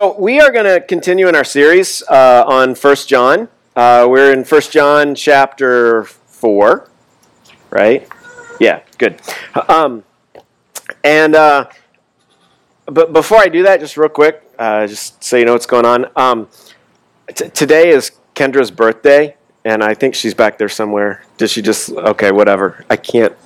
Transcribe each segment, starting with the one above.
So we are going to continue in our series uh, on First John. Uh, we're in First John chapter 4, right? Yeah, good. Um, and uh, but before I do that, just real quick, uh, just so you know what's going on. Um, t- today is Kendra's birthday, and I think she's back there somewhere. Did she just? Okay, whatever. I can't.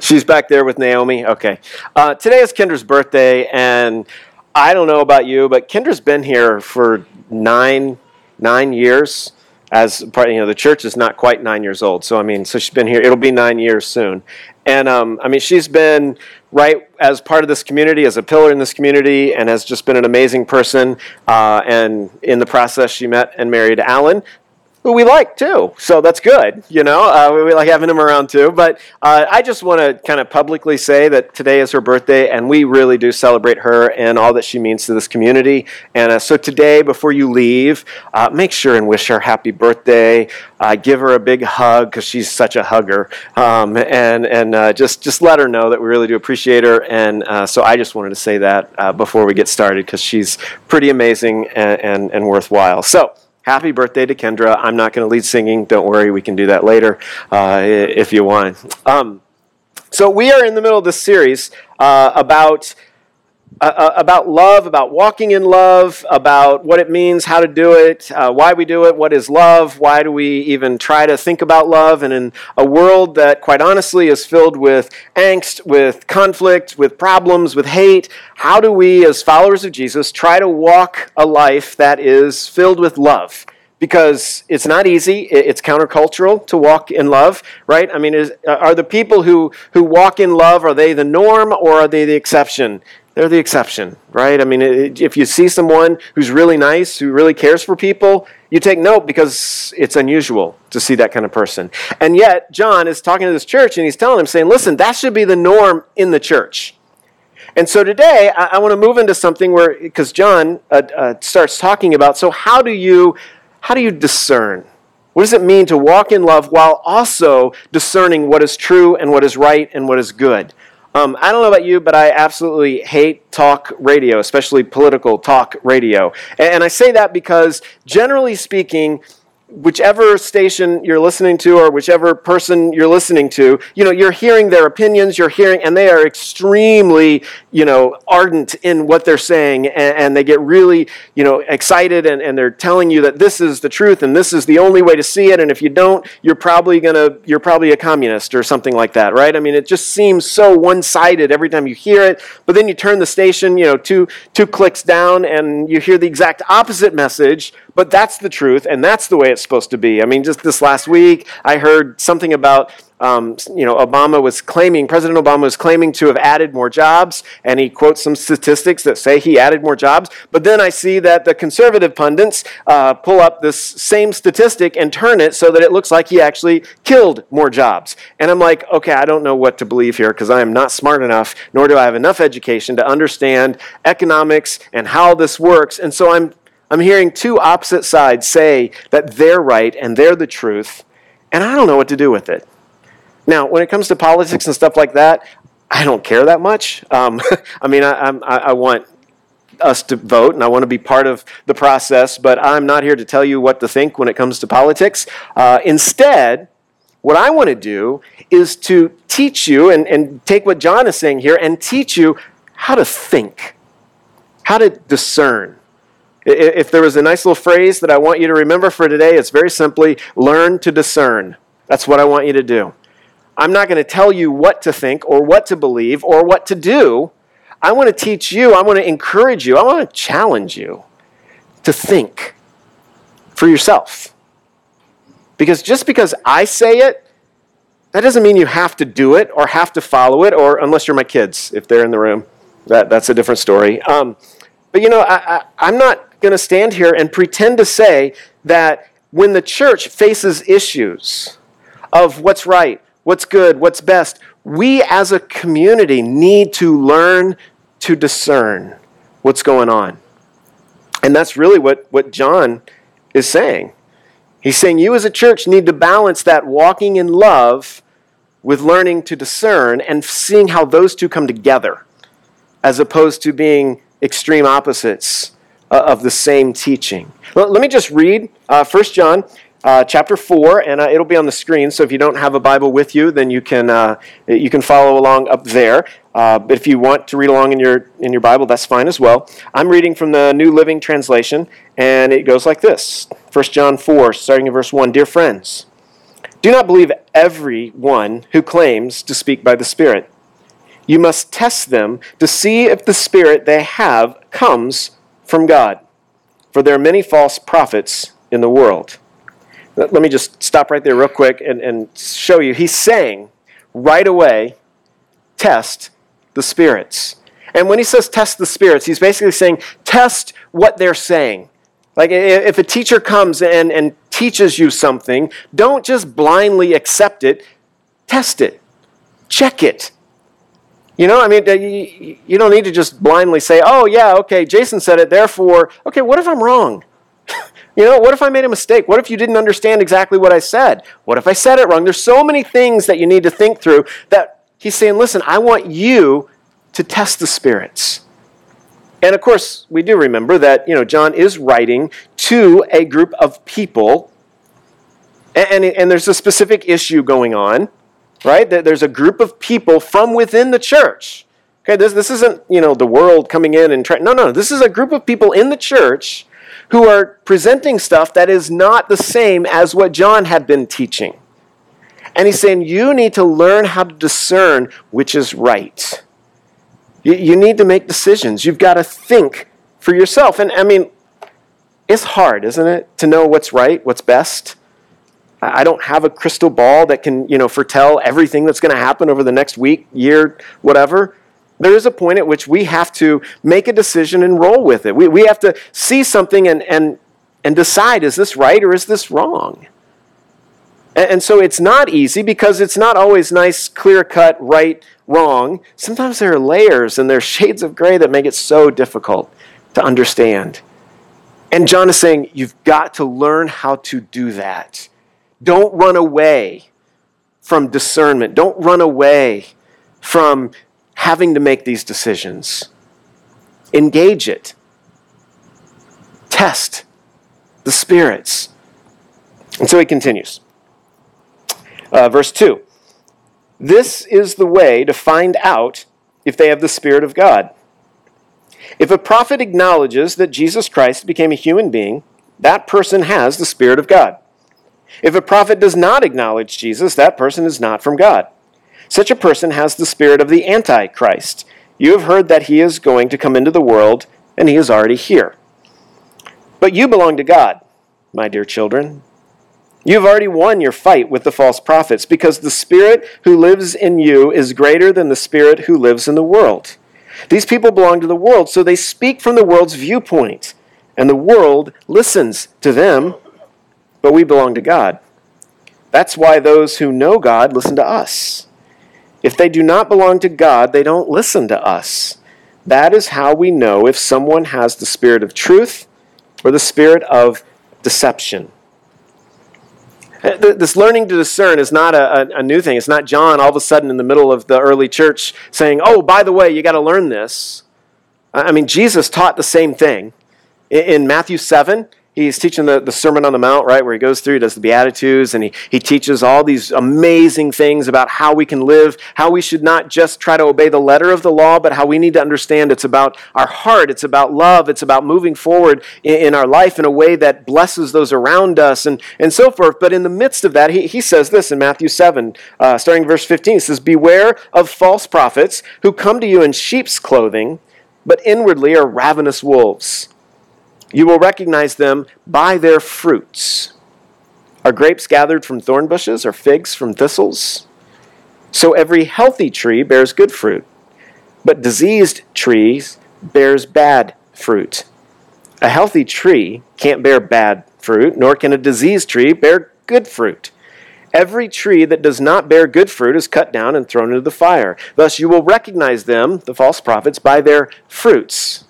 She's back there with Naomi. Okay. Uh, today is Kendra's birthday, and I don't know about you, but Kendra's been here for nine nine years. As part, you know, the church is not quite nine years old, so I mean, so she's been here. It'll be nine years soon, and um, I mean, she's been right as part of this community, as a pillar in this community, and has just been an amazing person. Uh, and in the process, she met and married Alan, who we like too. So that's good, you know. Uh, we, like having him around too. But uh, I just want to kind of publicly say that today is her birthday, and we really do celebrate her and all that she means to this community. And uh, so today, before you leave, uh, make sure and wish her happy birthday. Uh, give her a big hug because she's such a hugger, um, and and just just let her know that we really do appreciate her. And so I just wanted to say that before we get started because she's pretty amazing and, and, and worthwhile. So happy birthday to Kendra. I'm not going to lead singing. Don't worry, we can do that later uh, if you want. Um, so, we are in the middle of this series uh, about uh, uh, about love, about walking in love, about what it means, how to do it, uh, why we do it, what is love, why do we even try to think about love, and in a world that, quite honestly, is filled with angst, with conflict, with problems, with hate, how do we, as followers of Jesus, try to walk a life that is filled with love? because it's not easy. It's countercultural to walk in love, right? I mean, is, are the people who, who walk in love, are they the norm or are they the exception? They're the exception, right? I mean, if you see someone who's really nice, who really cares for people, you take note because it's unusual to see that kind of person. And yet, John is talking to this church and he's telling them, saying, listen, that should be the norm in the church. And so today, I, I want to move into something where, because John uh, uh, starts talking about, so how do you, how do you discern? What does it mean to walk in love while also discerning what is true and what is right and what is good? Um, I don't know about you, but I absolutely hate talk radio, especially political talk radio. And I say that because, generally speaking, whichever station you're listening to or whichever person you're listening to, you know, you're hearing their opinions, you're hearing, and they are extremely, you know, ardent in what they're saying, and, and, they get really, you know, excited, and, and they're telling you that this is the truth and this is the only way to see it, and if you don't, you're probably gonna, you're probably a communist or something like that, right? I mean, it just seems so one-sided every time you hear it, but then you turn the station, you know, two two clicks down, and you hear the exact opposite message but that's the truth, and that's the way it's supposed to be. I mean, just this last week, I heard something about um, you know, Obama was claiming, President Obama was claiming to have added more jobs, and he quotes some statistics that say he added more jobs. But then I see that the conservative pundits uh, pull up this same statistic and turn it so that it looks like he actually killed more jobs. And I'm like, okay, I don't know what to believe here because I am not smart enough, nor do I have enough education to understand economics and how this works. And so I'm I'm hearing two opposite sides say that they're right and they're the truth, and I don't know what to do with it. Now, when it comes to politics and stuff like that, I don't care that much. Um, I mean, I, I, I want us to vote and I want to be part of the process, but I'm not here to tell you what to think when it comes to politics. Uh, instead, what I want to do is to teach you and, and take what John is saying here and teach you how to think, how to discern, if there was a nice little phrase that I want you to remember for today, it's very simply learn to discern. That's what I want you to do. I'm not going to tell you what to think or what to believe or what to do. I want to teach you, I want to encourage you, I want to challenge you to think for yourself. Because just because I say it, that doesn't mean you have to do it or have to follow it, or unless you're my kids, if they're in the room. That, that's a different story. Um, but you know, I, I'm not going to stand here and pretend to say that when the church faces issues of what's right, what's good, what's best, we as a community need to learn to discern what's going on. And that's really what, what John is saying. He's saying you as a church need to balance that walking in love with learning to discern and seeing how those two come together, as opposed to being extreme opposites uh, of the same teaching. Let, me just read uh, 1 John uh, chapter 4, and uh, it'll be on the screen. So if you don't have a Bible with you, then you can, uh, you can follow along up there. Uh, but if you want to read along in your, in your Bible, that's fine as well. I'm reading from the New Living Translation, and it goes like this 1 John 4, starting in verse 1 Dear friends, do not believe everyone who claims to speak by the Spirit. You must test them to see if the Spirit they have comes from God. For there are many false prophets in the world. Let me just stop right there, real quick, and, and show you. He's saying right away, test the spirits. And when he says test the spirits, he's basically saying test what they're saying. Like if a teacher comes and, and teaches you something, don't just blindly accept it, test it, check it. You know, I mean, you don't need to just blindly say, oh, yeah, okay, Jason said it, therefore, okay, what if I'm wrong? you know, what if I made a mistake? What if you didn't understand exactly what I said? What if I said it wrong? There's so many things that you need to think through that he's saying, listen, I want you to test the spirits. And of course, we do remember that, you know, John is writing to a group of people, and, and, and there's a specific issue going on right? There's a group of people from within the church. Okay, this, this isn't, you know, the world coming in and trying. No, no, this is a group of people in the church who are presenting stuff that is not the same as what John had been teaching. And he's saying, you need to learn how to discern which is right. You, you need to make decisions. You've got to think for yourself. And I mean, it's hard, isn't it, to know what's right, what's best? I don't have a crystal ball that can, you know, foretell everything that's going to happen over the next week, year, whatever. There is a point at which we have to make a decision and roll with it. We, we have to see something and, and, and decide is this right or is this wrong? And, and so it's not easy because it's not always nice, clear cut, right, wrong. Sometimes there are layers and there are shades of gray that make it so difficult to understand. And John is saying, you've got to learn how to do that. Don't run away from discernment. Don't run away from having to make these decisions. Engage it. Test the spirits. And so he continues. Uh, verse 2 This is the way to find out if they have the Spirit of God. If a prophet acknowledges that Jesus Christ became a human being, that person has the Spirit of God. If a prophet does not acknowledge Jesus, that person is not from God. Such a person has the spirit of the Antichrist. You have heard that he is going to come into the world, and he is already here. But you belong to God, my dear children. You have already won your fight with the false prophets, because the spirit who lives in you is greater than the spirit who lives in the world. These people belong to the world, so they speak from the world's viewpoint, and the world listens to them but we belong to God. That's why those who know God listen to us. If they do not belong to God, they don't listen to us. That is how we know if someone has the spirit of truth or the spirit of deception. Uh, this learning to discern is not a, a, new thing. It's not John all of a sudden in the middle of the early church saying, Oh, by the way, you got to learn this. I mean, Jesus taught the same thing. In Matthew 7, he's teaching the, the Sermon on the Mount, right, where he goes through, he does the Beatitudes, and he, he teaches all these amazing things about how we can live, how we should not just try to obey the letter of the law, but how we need to understand it's about our heart, it's about love, it's about moving forward in, in our life in a way that blesses those around us, and, and so forth. But in the midst of that, he, he says this in Matthew 7, uh, starting verse 15, he says, Beware of false prophets who come to you in sheep's clothing, but inwardly are ravenous wolves. You will recognize them by their fruits. Are grapes gathered from thorn bushes or figs from thistles? So every healthy tree bears good fruit, but diseased trees bears bad fruit. A healthy tree can't bear bad fruit, nor can a diseased tree bear good fruit. Every tree that does not bear good fruit is cut down and thrown into the fire. Thus you will recognize them, the false prophets, by their fruits.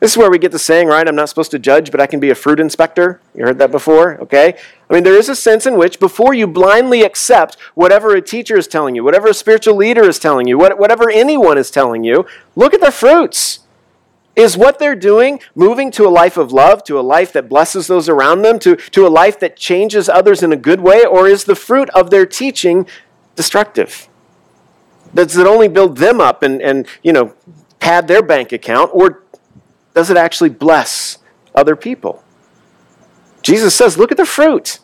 This is where we get the saying, right? I'm not supposed to judge, but I can be a fruit inspector. You heard that before? Okay? I mean, there is a sense in which before you blindly accept whatever a teacher is telling you, whatever a spiritual leader is telling you, whatever anyone is telling you, look at the fruits. Is what they're doing moving to a life of love, to a life that blesses those around them, to, to a life that changes others in a good way, or is the fruit of their teaching destructive? Does it only build them up and, and you know, pad their bank account, or does it actually bless other people? Jesus says, look at the fruit.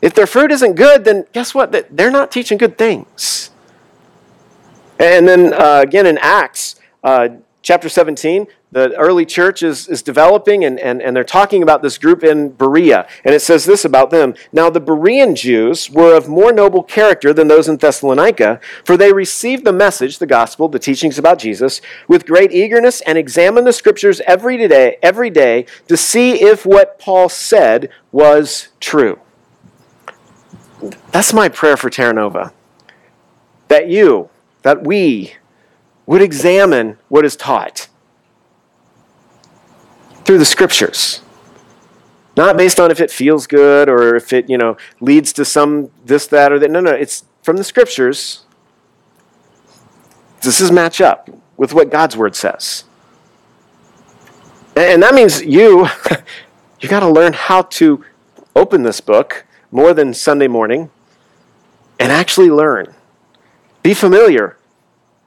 If their fruit isn't good, then guess what? They're not teaching good things. And then uh, again in Acts, uh, chapter 17, the early church is, is developing, and, and, and they're talking about this group in Berea. And it says this about them Now, the Berean Jews were of more noble character than those in Thessalonica, for they received the message, the gospel, the teachings about Jesus, with great eagerness and examined the scriptures every day, every day to see if what Paul said was true. That's my prayer for Terra Nova. That you, that we, would examine what is taught through the scriptures. Not based on if it feels good or if it, you know, leads to some this, that, or that. No, no, it's from the scriptures. Does this match up with what God's word says? And that means you, you got to learn how to open this book more than Sunday morning and actually learn. Be familiar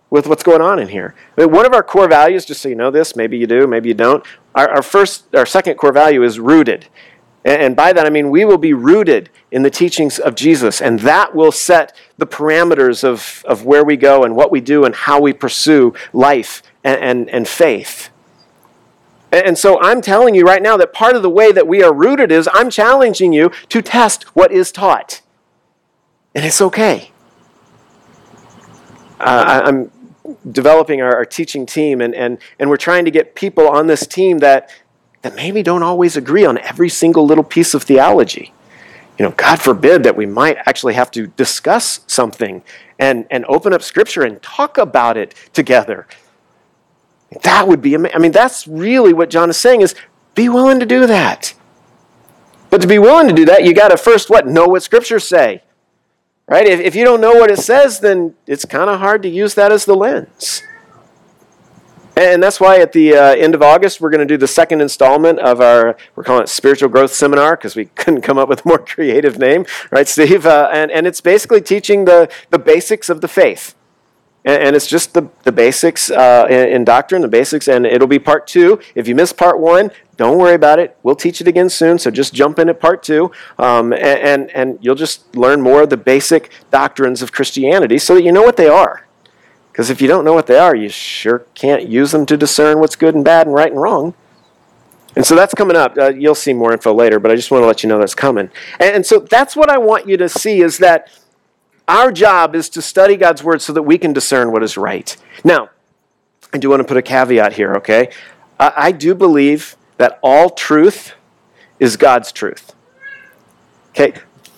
with what's going on in here. I mean, one of our core values, just so you know this, maybe you do, maybe you don't, our, our first, our second core value is rooted. And, and by that I mean we will be rooted in the teachings of Jesus, and that will set the parameters of, of where we go and what we do and how we pursue life and, and, and faith. And so I'm telling you right now that part of the way that we are rooted is I'm challenging you to test what is taught. And it's okay. Uh, I'm developing our, our, teaching team, and, and, and we're trying to get people on this team that, that maybe don't always agree on every single little piece of theology. You know, God forbid that we might actually have to discuss something and, and open up Scripture and talk about it together. That would be, I mean, that's really what John is saying is be willing to do that. But to be willing to do that, you got to first what? Know what Scriptures say. Right? If, if you don't know what it says, then it's kind of hard to use that as the lens. And that's why at the uh, end of August, we're going to do the second installment of our, we're calling it Spiritual Growth Seminar because we couldn't come up with a more creative name, right, Steve? Uh, and, and it's basically teaching the, the basics of the faith. And, and it's just the, the basics uh, in, in doctrine, the basics, and it'll be part two. If you missed part one, don't worry about it. We'll teach it again soon, so just jump in at part two, um, and, and, and you'll just learn more of the basic doctrines of Christianity so that you know what they are. Because if you don't know what they are, you sure can't use them to discern what's good and bad and right and wrong. And so that's coming up. Uh, you'll see more info later, but I just want to let you know that's coming. And, and so that's what I want you to see is that our job is to study God's Word so that we can discern what is right. Now, I do want to put a caveat here, okay? I, I do believe that all truth is God's truth. Okay?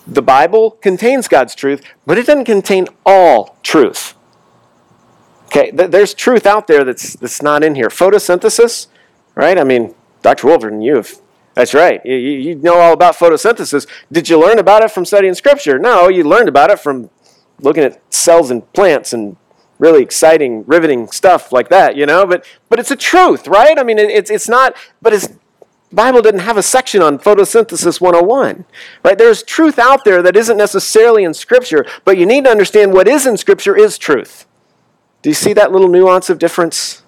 The Bible contains God's truth, but it doesn't contain all truth. Okay, there's truth out there that's, that's not in here. Photosynthesis, right? I mean, Dr. Wolverton, you have, that's right. You, you know all about photosynthesis. Did you learn about it from studying Scripture? No, you learned about it from looking at cells and plants and really exciting, riveting stuff like that, you know. But but it's a truth, right? I mean, it, it's it's not. But it's Bible didn't have a section on photosynthesis 101, right? There's truth out there that isn't necessarily in Scripture, but you need to understand what is in Scripture is truth. Do you see that little nuance of difference?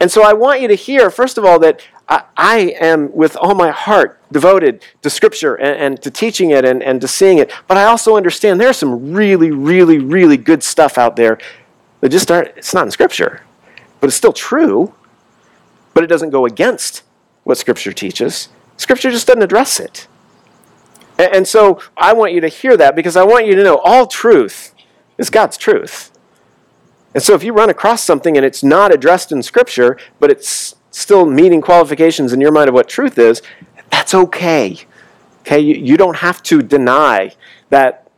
And so I want you to hear, first of all, that I, I am with all my heart devoted to Scripture and, and to teaching it and, and to seeing it. But I also understand there's some really, really, really good stuff out there that just aren't, it's not in Scripture, but it's still true, but it doesn't go against what Scripture teaches. Scripture just doesn't address it. And, and so I want you to hear that because I want you to know all truth is God's truth. And so if you run across something and it's not addressed in Scripture, but it's still meeting qualifications in your mind of what truth is, that's okay. Okay, you, you don't have to deny that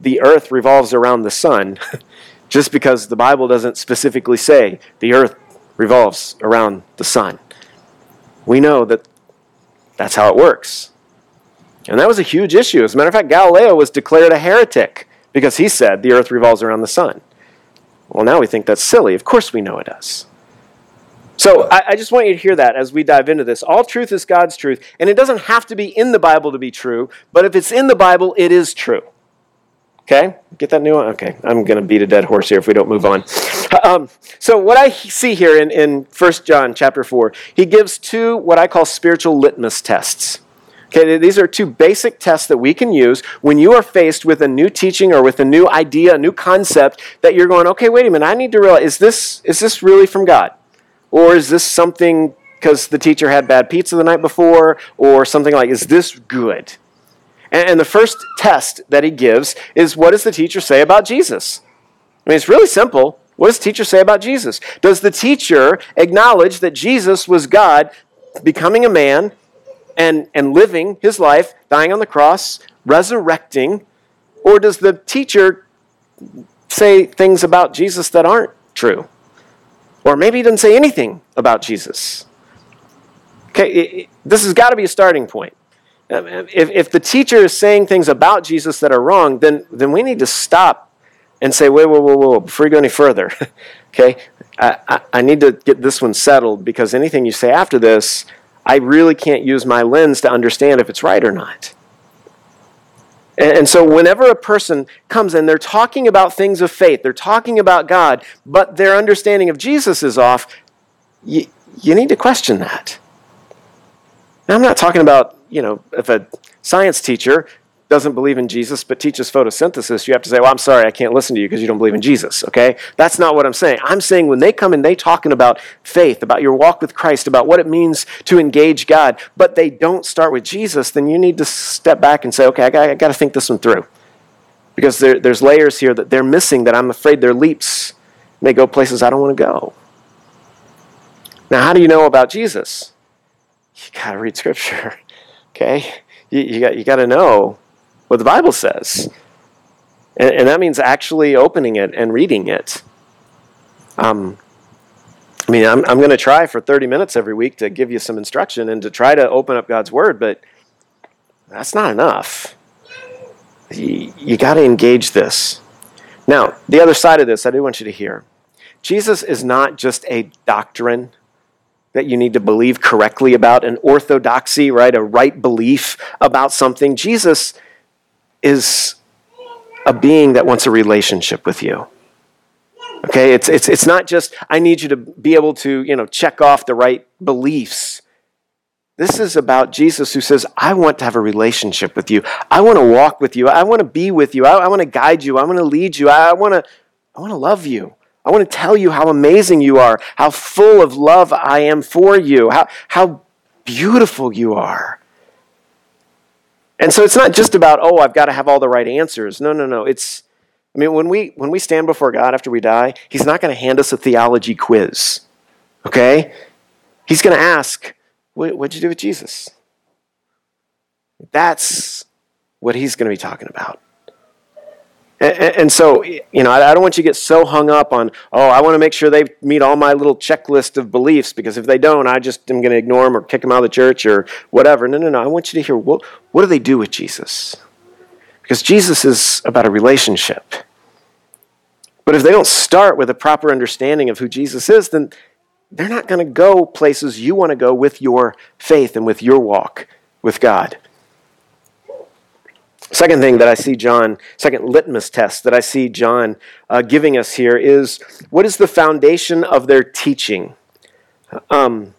the earth revolves around the sun just because the Bible doesn't specifically say the earth revolves around the sun. We know that that's how it works. And that was a huge issue. As a matter of fact, Galileo was declared a heretic because he said the earth revolves around the sun. Well, now we think that's silly. Of course we know it does. So I, I, just want you to hear that as we dive into this. All truth is God's truth, and it doesn't have to be in the Bible to be true, but if it's in the Bible, it is true. Okay? Get that new one? Okay. I'm going to beat a dead horse here if we don't move on. Um, so what I see here in, in 1 John chapter 4, he gives two what I call spiritual litmus tests. Okay, these are two basic tests that we can use when you are faced with a new teaching or with a new idea, a new concept that you're going, okay, wait a minute, I need to realize, is this, is this really from God? Or is this something because the teacher had bad pizza the night before or something like, is this good? And, the first test that he gives is what does the teacher say about Jesus? I mean, it's really simple. What does the teacher say about Jesus? Does the teacher acknowledge that Jesus was God becoming a man and, and living his life, dying on the cross, resurrecting? Or does the teacher say things about Jesus that aren't true? Or maybe he doesn't say anything about Jesus. Okay, it, it, this has got to be a starting point. If, if the teacher is saying things about Jesus that are wrong, then, then we need to stop and say, wait, whoa, whoa, whoa, before you go any further, okay, I, I, I need to get this one settled because anything you say after this, I really can't use my lens to understand if it's right or not. And, and so, whenever a person comes and they're talking about things of faith, they're talking about God, but their understanding of Jesus is off, you, you need to question that. Now, I'm not talking about, you know, if a science teacher doesn't believe in Jesus but teaches photosynthesis, you have to say, well, I'm sorry, I can't listen to you because you don't believe in Jesus, okay? That's not what I'm saying. I'm saying when they come and they talking about faith, about your walk with Christ, about what it means to engage God, but they don't start with Jesus, then you need to step back and say, okay, I got, I got to think this one through. Because there, there's layers here that they're missing that I'm afraid their leaps may go places I don't want to go. Now, how do you know about Jesus? You got to read Scripture, okay? You, you got, you got to know what the Bible says. And, and that means actually opening it and reading it. Um, I mean, I'm, I'm going to try for 30 minutes every week to give you some instruction and to try to open up God's Word, but that's not enough. You, you got to engage this. Now, the other side of this, I do want you to hear Jesus is not just a doctrine that you need to believe correctly about, an orthodoxy, right? A right belief about something. Jesus is a being that wants a relationship with you. Okay, it's, it's, it's not just, I need you to be able to, you know, check off the right beliefs. This is about Jesus who says, I want to have a relationship with you. I want to walk with you. I want to be with you. I, I want to guide you. I want to lead you. I, I, want to, I want to love you. I want to tell you how amazing you are, how full of love I am for you, how, how beautiful you are. And so it's not just about, oh, I've got to have all the right answers. No, no, no. It's, I mean, when we, when we stand before God after we die, He's not going to hand us a theology quiz. Okay? He's going to ask, what, what'd you do with Jesus? That's what He's going to be talking about. And, and so, you know, I, I don't want you to get so hung up on, oh, I want to make sure they meet all my little checklist of beliefs because if they don't, I just am going to ignore them or kick them out of the church or whatever. No, no, no. I want you to hear what, what do they do with Jesus? Because Jesus is about a relationship. But if they don't start with a proper understanding of who Jesus is, then they're not going to go places you want to go with your faith and with your walk with God. Second thing that I see John, second litmus test that I see John uh, giving us here is what is the foundation of their teaching? Um,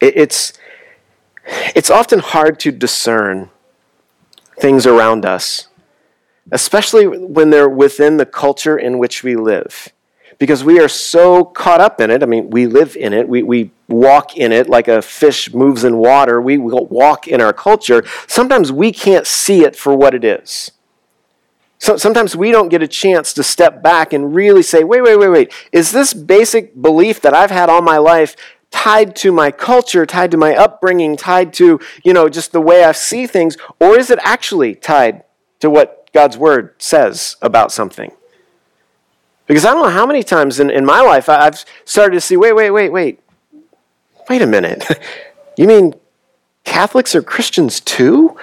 it, it's, it's often hard to discern things around us, especially when they're within the culture in which we live because we are so caught up in it. I mean, we live in it, we, we walk in it like a fish moves in water. We walk in our culture. Sometimes we can't see it for what it is. So sometimes we don't get a chance to step back and really say, wait, wait, wait, wait. Is this basic belief that I've had all my life tied to my culture, tied to my upbringing, tied to, you know, just the way I see things, or is it actually tied to what God's word says about something? Because I don't know how many times in, in my life I've started to see wait, wait, wait, wait. Wait a minute. you mean Catholics are Christians too?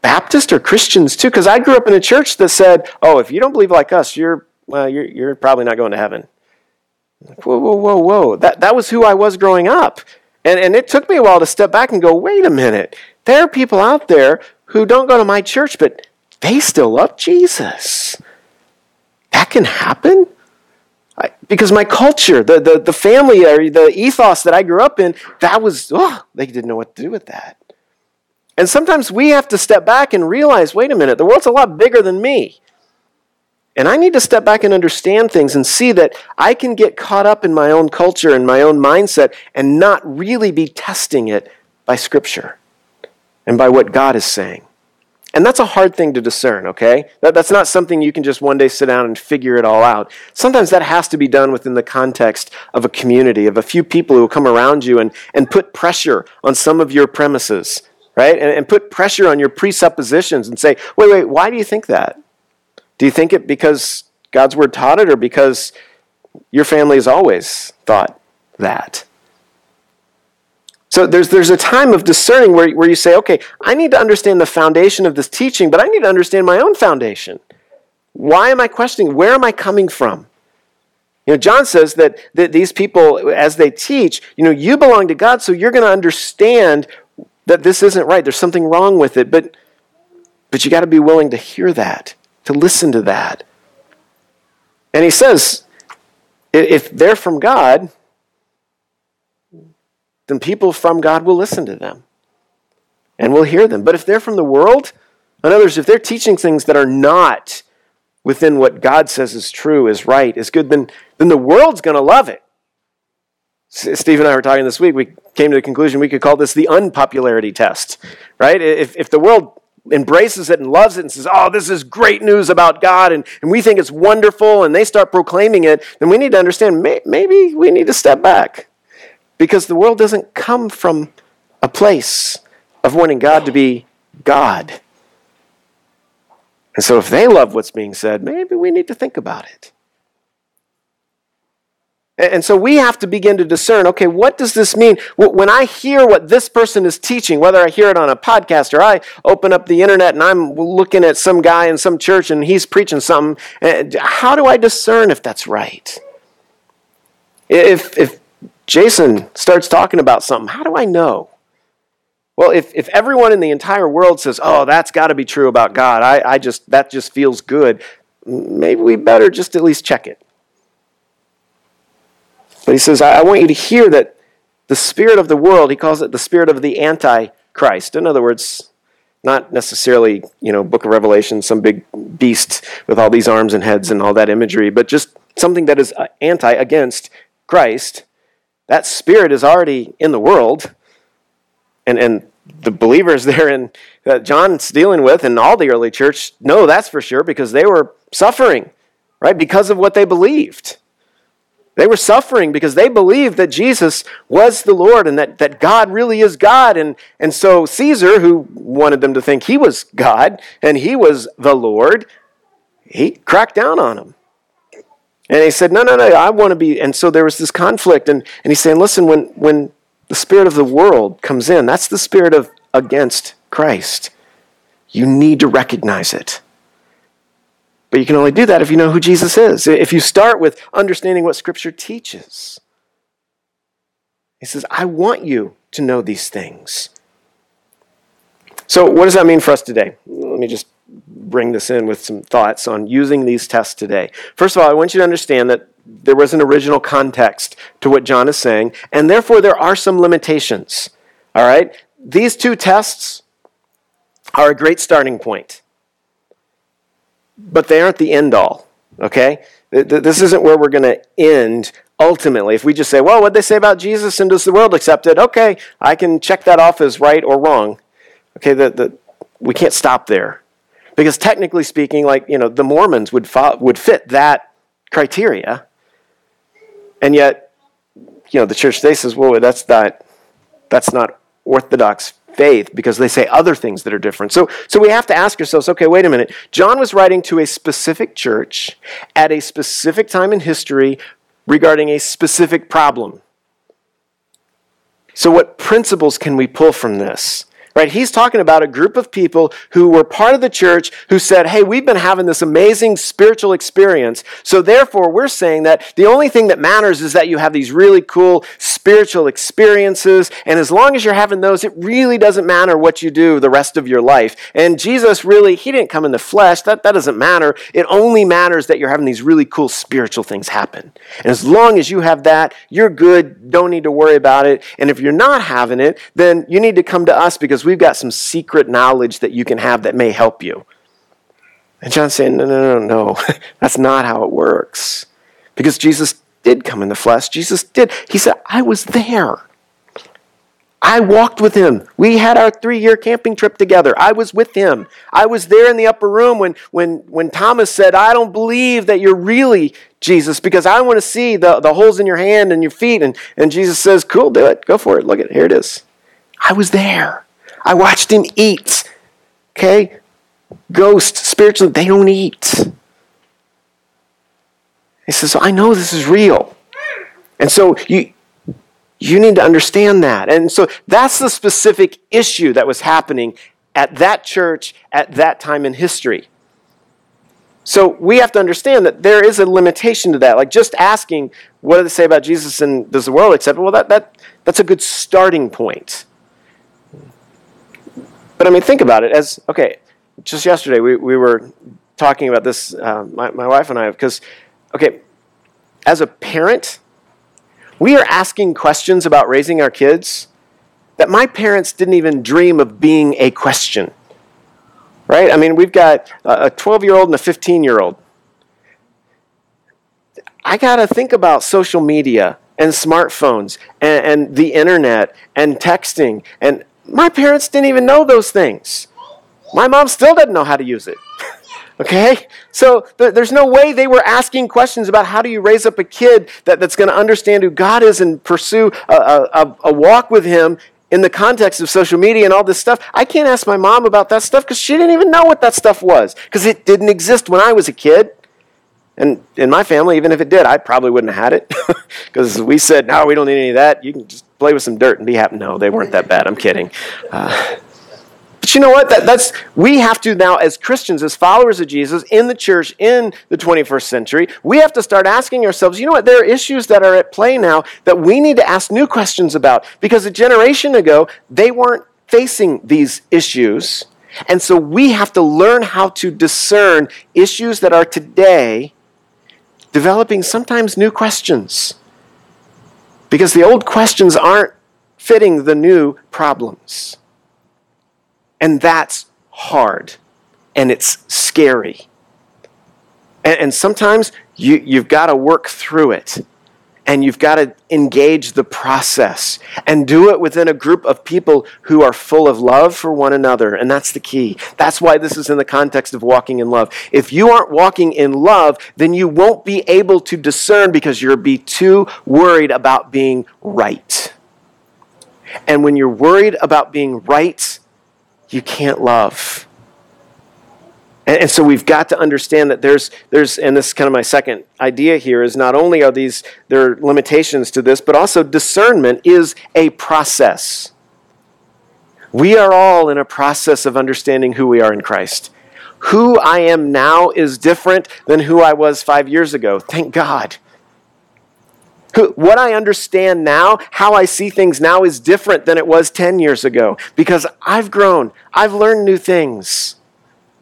Baptists are Christians too? Because I grew up in a church that said, oh, if you don't believe like us, you're, well, you're, you're probably not going to heaven. Whoa, whoa, whoa, whoa. That, that was who I was growing up. And, and it took me a while to step back and go, wait a minute. There are people out there who don't go to my church, but they still love Jesus. That can happen? I, because my culture, the, the, the family, or the ethos that I grew up in, that was, oh, they didn't know what to do with that. And sometimes we have to step back and realize wait a minute, the world's a lot bigger than me. And I need to step back and understand things and see that I can get caught up in my own culture and my own mindset and not really be testing it by Scripture and by what God is saying. And that's a hard thing to discern, okay? That, that's not something you can just one day sit down and figure it all out. Sometimes that has to be done within the context of a community, of a few people who come around you and, and put pressure on some of your premises, right? And, and put pressure on your presuppositions and say, wait, wait, why do you think that? Do you think it because God's word taught it or because your family has always thought that? So there's, there's a time of discerning where, where you say, okay, I need to understand the foundation of this teaching, but I need to understand my own foundation. Why am I questioning? Where am I coming from? You know, John says that, that these people, as they teach, you know, you belong to God, so you're going to understand that this isn't right. There's something wrong with it, but, but you got to be willing to hear that, to listen to that. And he says, if they're from God, then people from God will listen to them and will hear them. But if they're from the world, in other words, if they're teaching things that are not within what God says is true, is right, is good, then, then the world's going to love it. Steve and I were talking this week. We came to the conclusion we could call this the unpopularity test, right? If, if the world embraces it and loves it and says, oh, this is great news about God, and, and we think it's wonderful, and they start proclaiming it, then we need to understand may, maybe we need to step back because the world doesn't come from a place of wanting God to be God. And so if they love what's being said, maybe we need to think about it. And so we have to begin to discern okay, what does this mean? When I hear what this person is teaching, whether I hear it on a podcast or I open up the internet and I'm looking at some guy in some church and he's preaching something, eh, how do I discern if that's right? If, if Jason starts talking about something. How do I know? Well, if, if everyone in the entire world says, oh, that's got to be true about God, I, I just, that just feels good, maybe we better just at least check it. But he says, I, I want you to hear that the spirit of the world, he calls it the spirit of the Antichrist. In other words, not necessarily, you know, book of Revelation, some big beast with all these arms and heads and all that imagery, but just something that is uh, anti against Christ that spirit is already in the world. And, and the believers there in that John's dealing with and all the early church know that's for sure because they were suffering, right? Because of what they believed. They were suffering because they believed that Jesus was the Lord and that, that God really is God. And, and so Caesar, who wanted them to think he was God and he was the Lord, he cracked down on them. And he said, No, no, no, I want to be. And so there was this conflict. And, and he's saying, Listen, when, when the spirit of the world comes in, that's the spirit of against Christ. You need to recognize it. But you can only do that if you know who Jesus is. If you start with understanding what Scripture teaches. He says, I want you to know these things. So, what does that mean for us today? Let me just bring this in with some thoughts on using these tests today. First of all, I want you to understand that there was an original context to what John is saying, and therefore there are some limitations. All right? These two tests are a great starting point, but they aren't the end all. Okay? This isn't where we're going to end ultimately. If we just say, well, what they say about Jesus and does the world accept it? Okay, I can check that off as right or wrong. Okay, the, the, we can't stop there. Because technically speaking, like, you know, the Mormons would, fo- would fit that criteria. And yet, you know, the church says, well, that's not, that's not orthodox faith because they say other things that are different. So, so we have to ask ourselves okay, wait a minute. John was writing to a specific church at a specific time in history regarding a specific problem. So, what principles can we pull from this? Right? He's talking about a group of people who were part of the church who said, hey, we've been having this amazing spiritual experience. So therefore, we're saying that the only thing that matters is that you have these really cool spiritual experiences. And as long as you're having those, it really doesn't matter what you do the rest of your life. And Jesus really, he didn't come in the flesh. That, that doesn't matter. It only matters that you're having these really cool spiritual things happen. And as long as you have that, you're good. Don't need to worry about it. And if you're not having it, then you need to come to us because we've got some secret knowledge that you can have that may help you. And John's saying, no, no, no, no. That's not how it works. Because Jesus did come in the flesh. Jesus did. He said, I was there. I walked with him. We had our three year camping trip together. I was with him. I was there in the upper room when, when, when Thomas said, I don't believe that you're really Jesus because I want to see the, the holes in your hand and your feet. And, and Jesus says, Cool, do it. Go for it. Look at it. Here it is. I was there. I watched him eat. Okay? Ghosts, spiritually, they don't eat. He says, so I know this is real. And so you, you need to understand that. And so that's the specific issue that was happening at that church at that time in history. So we have to understand that there is a limitation to that. Like just asking, what do they say about Jesus and does the world accept it? Well, that, that, that's a good starting point. But I mean, think about it as okay, just yesterday we, we were talking about this, uh, my, my wife and I, because, okay, as a parent, we are asking questions about raising our kids that my parents didn't even dream of being a question. Right? I mean, we've got a 12 year old and a 15 year old. I got to think about social media and smartphones and, and, the internet and texting. And my parents didn't even know those things. My mom still doesn't know how to use it. Okay? So th- there's no way they were asking questions about how do you raise up a kid that, that's going to understand who God is and pursue a, a, a walk with Him in the context of social media and all this stuff. I can't ask my mom about that stuff because she didn't even know what that stuff was because it didn't exist when I was a kid. And in my family, even if it did, I probably wouldn't have had it because we said, no, we don't need any of that. You can just play with some dirt and be happy. No, they weren't that bad. I'm kidding. Uh, but you know what? That, that's we have to now, as Christians, as followers of Jesus in the church in the 21st century, we have to start asking ourselves, you know what? There are issues that are at play now that we need to ask new questions about. Because a generation ago, they weren't facing these issues. And so we have to learn how to discern issues that are today developing sometimes new questions. Because the old questions aren't fitting the new problems. And that's hard and it's scary. And, and sometimes you, you've got to work through it and you've got to engage the process and do it within a group of people who are full of love for one another. And that's the key. That's why this is in the context of walking in love. If you aren't walking in love, then you won't be able to discern because you'll be too worried about being right. And when you're worried about being right, you can't love. And, so we've got to understand that there's, there's, and this is kind of my second idea here, is not only are these, there are limitations to this, but also discernment is a process. We are all in a process of understanding who we are in Christ. Who I am now is different than who I was five years ago. Thank God. What I understand now, how I see things now, is different than it was 10 years ago because I've grown. I've learned new things.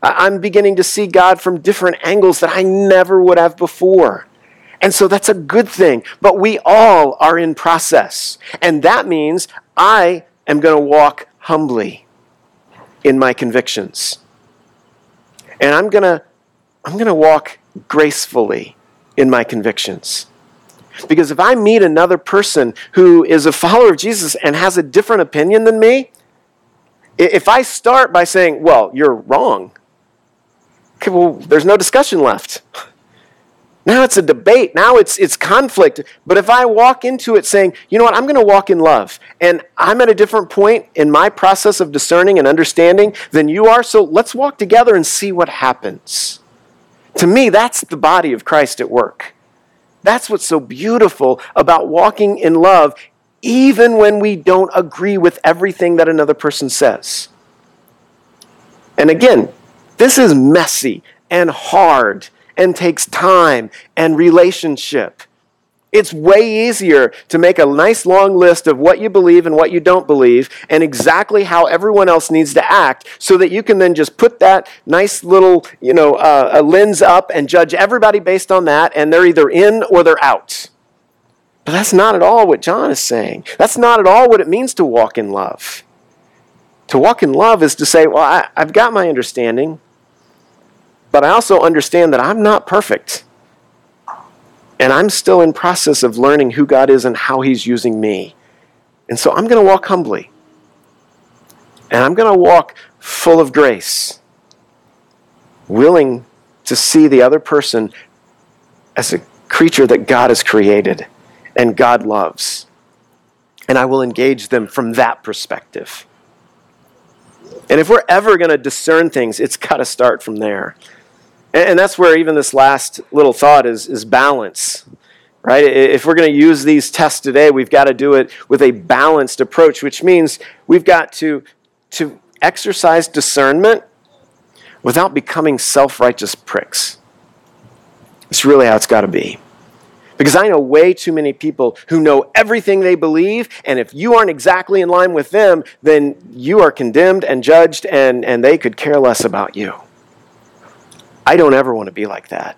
I'm beginning to see God from different angles that I never would have before. And so that's a good thing. But we all are in process. And that means I am going to walk humbly in my convictions. And I'm going to I'm going to walk gracefully in my convictions. Because if I meet another person who is a follower of Jesus and has a different opinion than me, if I start by saying, well, you're wrong, okay, well, there's no discussion left. Now it's a debate. Now it's, it's conflict. But if I walk into it saying, you know what, I'm going to walk in love, and I'm at a different point in my process of discerning and understanding than you are, so let's walk together and see what happens. To me, that's the body of Christ at work. That's what's so beautiful about walking in love even when we don't agree with everything that another person says. And again, this is messy and hard and takes time and relationship. It's way easier to make a nice long list of what you believe and what you don't believe and exactly how everyone else needs to act so that you can then just put that nice little, you know, uh, lens up and judge everybody based on that and they're either in or they're out. But that's not at all what John is saying. That's not at all what it means to walk in love. To walk in love is to say, well, I, I've got my understanding, but I also understand that I'm not perfect. And I'm still in process of learning who God is and how he's using me. And so I'm going to walk humbly. And I'm going to walk full of grace, willing to see the other person as a creature that God has created and God loves. And I will engage them from that perspective. And if we're ever going to discern things, it's got to start from there. And, and, that's where even this last little thought is, is balance. Right? If we're going to use these tests today, we've got to do it with a balanced approach, which means we've got to, to exercise discernment without becoming self righteous pricks. It's really how it's got to be. Because I know way too many people who know everything they believe, and if you aren't exactly in line with them, then you are condemned and judged, and, and they could care less about you. I don't ever want to be like that.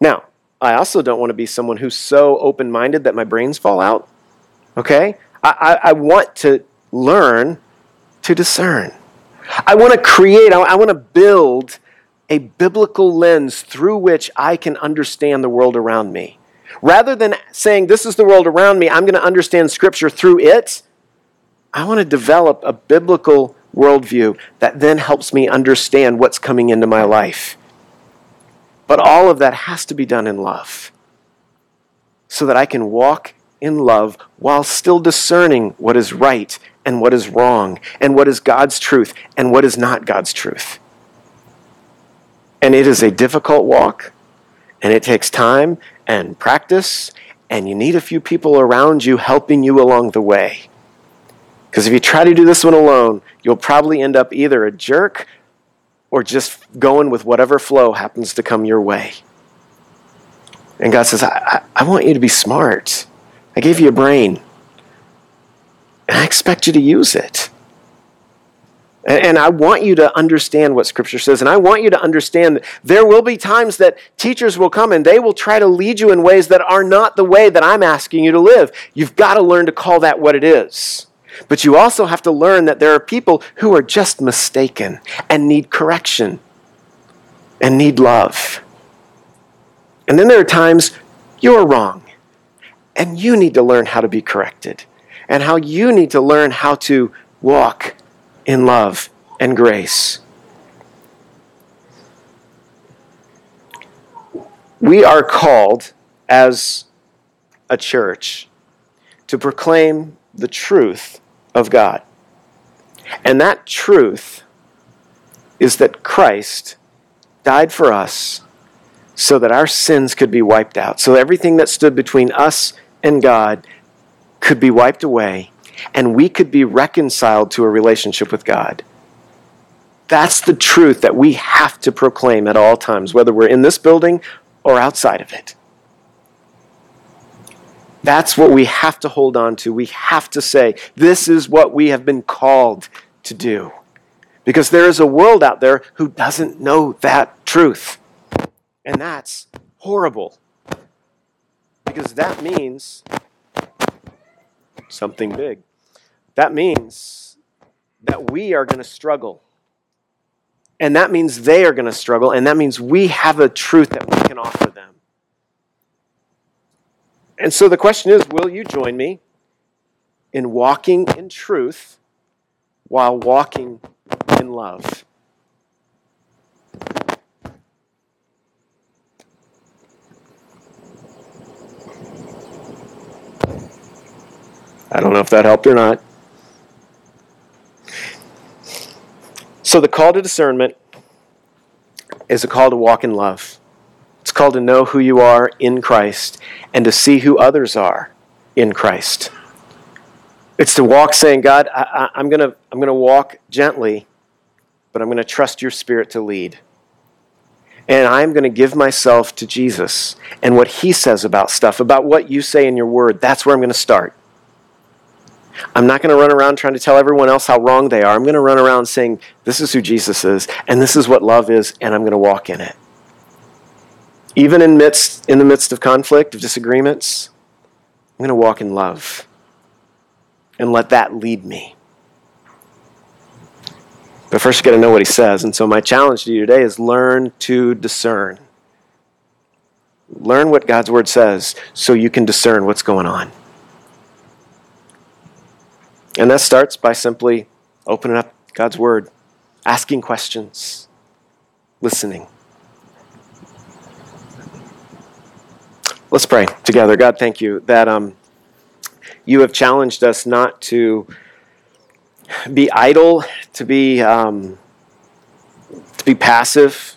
Now, I also don't want to be someone who's so open minded that my brains fall out. Okay? I, I, I, want to learn to discern. I want to create, I, I want to build a biblical lens through which I can understand the world around me. Rather than saying, This is the world around me, I'm going to understand Scripture through it, I want to develop a biblical worldview that then helps me understand what's coming into my life. But all of that has to be done in love so that I can walk in love while still discerning what is right and what is wrong and what is God's truth and what is not God's truth. And it is a difficult walk, and it takes time and practice, and you need a few people around you helping you along the way. Because if you try to do this one alone, you'll probably end up either a jerk or just going with whatever flow happens to come your way. And God says, I, I, I want you to be smart. I gave you a brain, and I expect you to use it. And I want you to understand what Scripture says. And I want you to understand that there will be times that teachers will come and they will try to lead you in ways that are not the way that I'm asking you to live. You've got to learn to call that what it is. But you also have to learn that there are people who are just mistaken and need correction and need love. And then there are times you're wrong and you need to learn how to be corrected and how you need to learn how to walk in love and grace. We are called as a church to proclaim the truth of God. And that truth is that Christ died for us so that our sins could be wiped out. So everything that stood between us and God could be wiped away and we could be reconciled to a relationship with God. That's the truth that we have to proclaim at all times, whether we're in this building or outside of it. That's what we have to hold on to. We have to say, this is what we have been called to do. Because there is a world out there who doesn't know that truth. And that's horrible. Because that means something big. That means that we are going to struggle. And that means they are going to struggle. And that means we have a truth that we can offer them. And so the question is will you join me in walking in truth while walking in love? I don't know if that helped or not. So, the call to discernment is a call to walk in love. It's called to know who you are in Christ and to see who others are in Christ. It's to walk saying, God, I, am going to I'm going to walk gently, but I'm going to trust your spirit to lead. And I'm going to give myself to Jesus and what he says about stuff, about what you say in your word. That's where I'm going to start. I'm not going to run around trying to tell everyone else how wrong they are. I'm going to run around saying, This is who Jesus is, and this is what love is, and I'm going to walk in it. Even in, midst, in the midst of conflict, of disagreements, I'm going to walk in love and let that lead me. But first, you've got to know what he says. And so, my challenge to you today is learn to discern. Learn what God's word says so you can discern what's going on. And that starts by simply opening up God's word, asking questions, listening. Let's pray together. God, thank you that um, you have challenged us not to be idle, to be um, to be passive,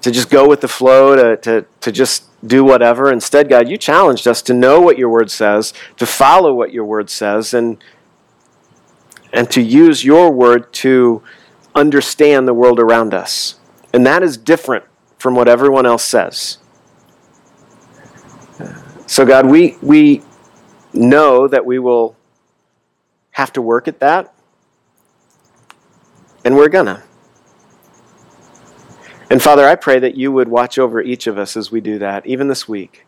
to just go with the flow, to, to, to just do whatever. Instead, God, you challenged us to know what your word says, to follow what your word says, and and to use your word to understand the world around us. And that is different from what everyone else says. So, God, we, we know that we will have to work at that, and we're gonna. And Father, I pray that you would watch over each of us as we do that, even this week.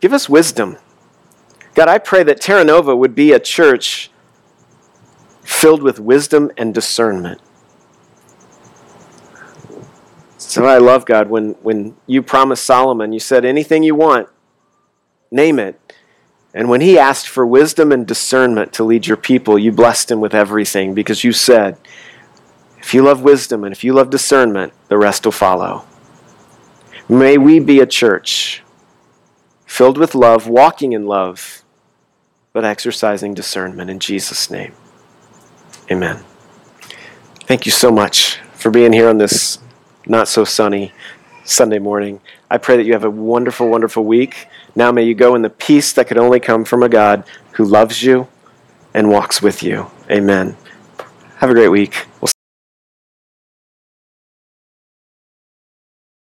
Give us wisdom. God, I pray that Terra Nova would be a church filled with wisdom and discernment. So I love God when, when you promised Solomon, you said, anything you want, name it. And when he asked for wisdom and discernment to lead your people, you blessed him with everything because you said, if you love wisdom and if you love discernment, the rest will follow. May we be a church filled with love, walking in love, but exercising discernment in Jesus' name. Amen. Thank you so much for being here on this not so sunny Sunday morning. I pray that you have a wonderful, wonderful week. Now may you go in the peace that could only come from a God who loves you and walks with you. Amen. Have a great week. We'll